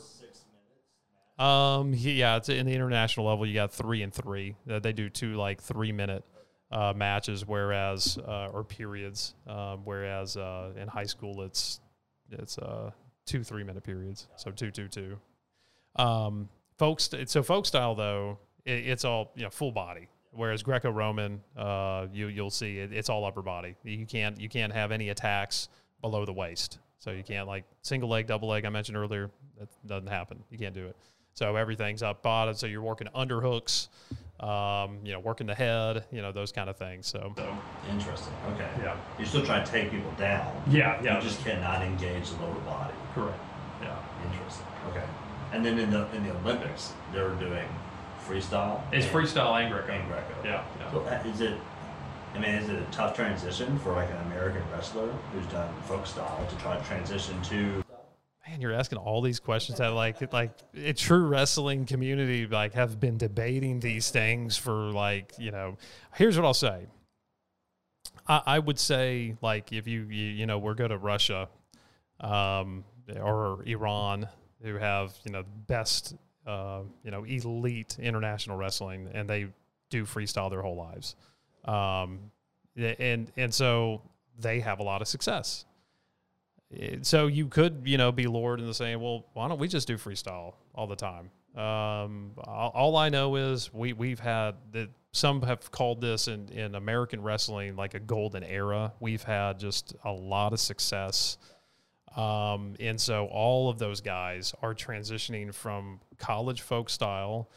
um, yeah, it's in the international level. You got three and three. Uh, they do two like three minute uh, matches, whereas uh, or periods. Um, whereas uh, in high school, it's it's uh, two three minute periods. So two two two. Um, folks, so folk style though, it, it's all you know full body. Whereas Greco-Roman, uh, you you'll see it, it's all upper body. You can't you can't have any attacks below the waist. So you can't like single leg, double leg. I mentioned earlier that doesn't happen. You can't do it. So everything's up bottom. So you're working underhooks, um, you know, working the head, you know, those kind of things. So, Interesting. Okay. Yeah. You're still trying to take people down. Yeah, yeah. You just cannot engage the lower body. correct. Yeah. Interesting. Okay. And then in the in the Olympics, they're doing freestyle. It's and- freestyle and Greco. And Greco. Yeah. yeah. So uh, is it? I mean, is it a tough transition for like an American wrestler who's done folk style to try to transition to? Man, you're asking all these questions that like like a true wrestling community like have been debating these things for like you know. Here's what I'll say. I, I would say like if you you, you know we're go to Russia, um, or Iran who have you know best uh, you know elite international wrestling and they do freestyle their whole lives, um, and and so they have a lot of success so you could you know be lured into saying well why don't we just do freestyle all the time? Um, all, all i know is we we've had that some have called this in, in american wrestling like a golden era. We've had just a lot of success. Um, and so all of those guys are transitioning from college folk style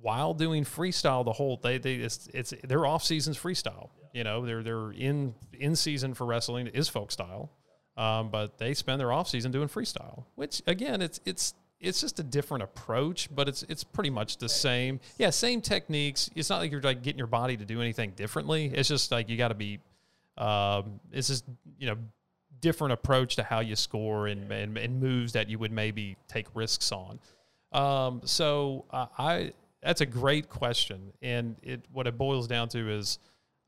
while doing freestyle the whole they they it's, it's their off seasons freestyle you know they're they're in in season for wrestling is folk style um, but they spend their off season doing freestyle, which again, it's it's it's just a different approach, but it's it's pretty much the same. Yeah, same techniques. It's not like you're like getting your body to do anything differently. It's just like you got to be. Um, it's just you know different approach to how you score and, and and moves that you would maybe take risks on. Um, so uh, I that's a great question, and it what it boils down to is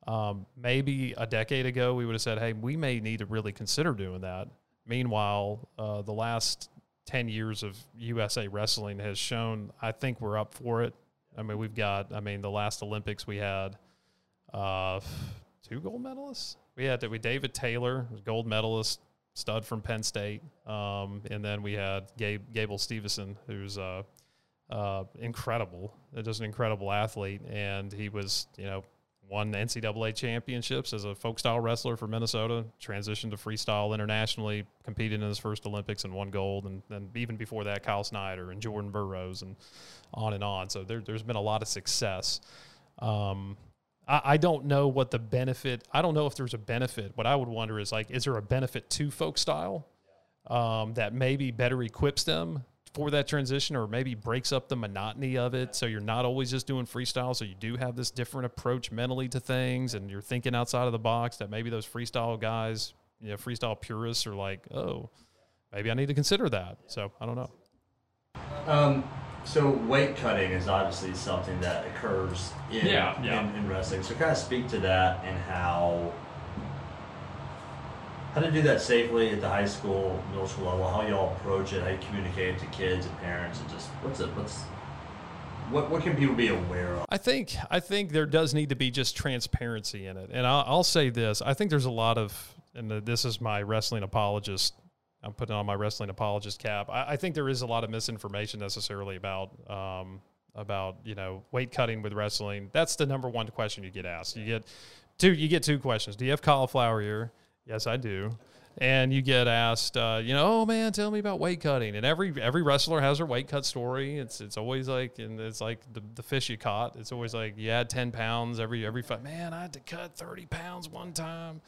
um, maybe a decade ago, we would have said, hey, we may need to really consider doing that. Meanwhile, uh, the last 10 years of USA wrestling has shown, I think we're up for it. I mean, we've got, I mean, the last Olympics we had uh, two gold medalists. We had we David Taylor, gold medalist, stud from Penn State. Um, and then we had Gabe, Gable Stevenson, who's uh, uh, incredible, just an incredible athlete. And he was, you know, won NCAA championships as a folk style wrestler for Minnesota, transitioned to freestyle internationally, competed in his first Olympics and won gold. And then even before that, Kyle Snyder and Jordan Burroughs and on and on. So there, has been a lot of success. Um, I, I don't know what the benefit, I don't know if there's a benefit. What I would wonder is like, is there a benefit to folk style um, that maybe better equips them for that transition or maybe breaks up the monotony of it so you're not always just doing freestyle so you do have this different approach mentally to things and you're thinking outside of the box that maybe those freestyle guys you know freestyle purists are like oh maybe i need to consider that so i don't know Um, so weight cutting is obviously something that occurs in, Yeah, yeah. in, in wrestling. So kind of speak to that and how how to do that safely at the high school, middle school level. How y'all approach it, how you communicate it to kids and parents, and just what's it, what's what what can people be aware of? I think I think there does need to be just transparency in it, and I'll, I'll say this: I think there's a lot of, and this is my wrestling apologist. I'm putting on my wrestling apologist cap. I, I think there is a lot of misinformation necessarily about um, about you know weight cutting with wrestling. That's the number one question you get asked. You get two. You get two questions. Do you have cauliflower ear? Yes, I do. And you get asked, uh, you know, oh man, tell me about weight cutting. And every every wrestler has their weight cut story. It's it's always like, and it's like the, the fish you caught. It's always like add ten pounds every every fight. Man, I had to cut thirty pounds one time.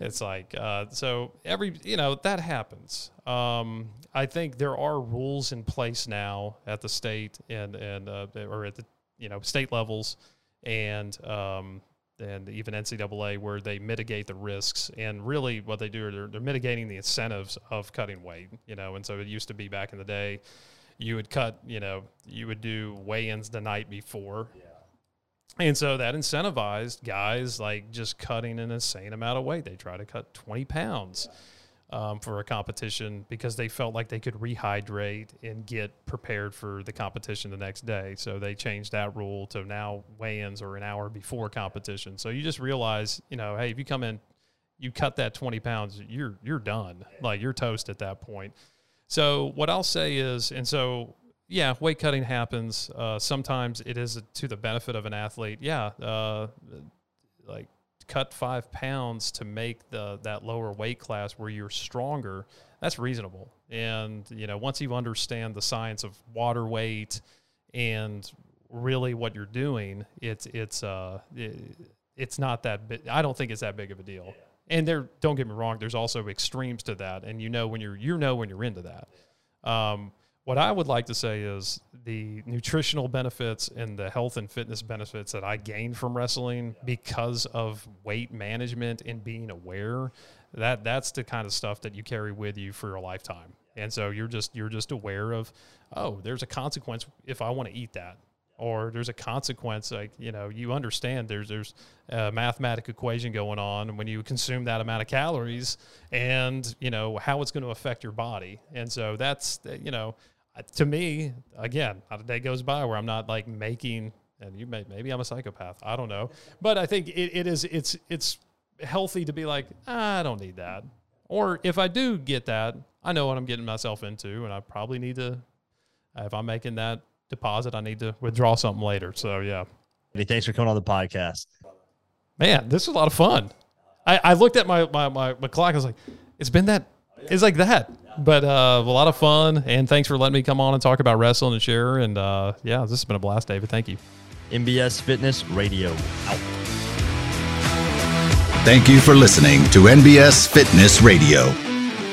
It's like uh, so every you know that happens. Um, I think there are rules in place now at the state and and uh, or at the you know state levels, and um, and even NCAA where they mitigate the risks. And really, what they do, they're, they're mitigating the incentives of cutting weight. You know, and so it used to be back in the day, you would cut, you know, you would do weigh-ins the night before. Yeah. And so that incentivized guys like just cutting an insane amount of weight. They try to cut 20 pounds. Yeah um, for a competition because they felt like they could rehydrate and get prepared for the competition the next day. So they changed that rule to now weigh-ins are an hour before competition. So you just realize, you know, hey, if you come in, you cut that 20 pounds, you're you're done. Like you're toast at that point. So what I'll say is, and so yeah, weight cutting happens. Uh, sometimes it is to the benefit of an athlete. Yeah, uh, like cut five pounds to make the that lower weight class where you're stronger, that's reasonable. And you know, once you understand the science of water weight and really what you're doing, it's it's uh it, it's not that big. I don't think it's that big of a deal. And there, don't get me wrong. There's also extremes to that, and you know when you're you know when you're into that. Um, what I would like to say is the nutritional benefits and the health and fitness benefits that I gained from wrestling because of weight management and being aware that that's the kind of stuff that you carry with you for a lifetime. And so you're just you're just aware of oh, there's a consequence if I want to eat that. Or there's a consequence like you know you understand there's there's a mathematical equation going on when you consume that amount of calories and you know how it's going to affect your body. And so that's you know to me, again, not a day goes by where I'm not like making. And you may maybe I'm a psychopath. I don't know, but I think it, it is it's it's healthy to be like I don't need that. Or if I do get that, I know what I'm getting myself into, and I probably need to. If I'm making that deposit, I need to withdraw something later. So yeah. Hey, thanks for coming on the podcast. Man, this was a lot of fun. I, I looked at my, my, my, my clock. I was like, it's been that. It's like that but uh, a lot of fun. And thanks for letting me come on and talk about wrestling and share. And uh, yeah, this has been a blast, David. Thank you. NBS Fitness Radio out. Thank you for listening to NBS Fitness Radio.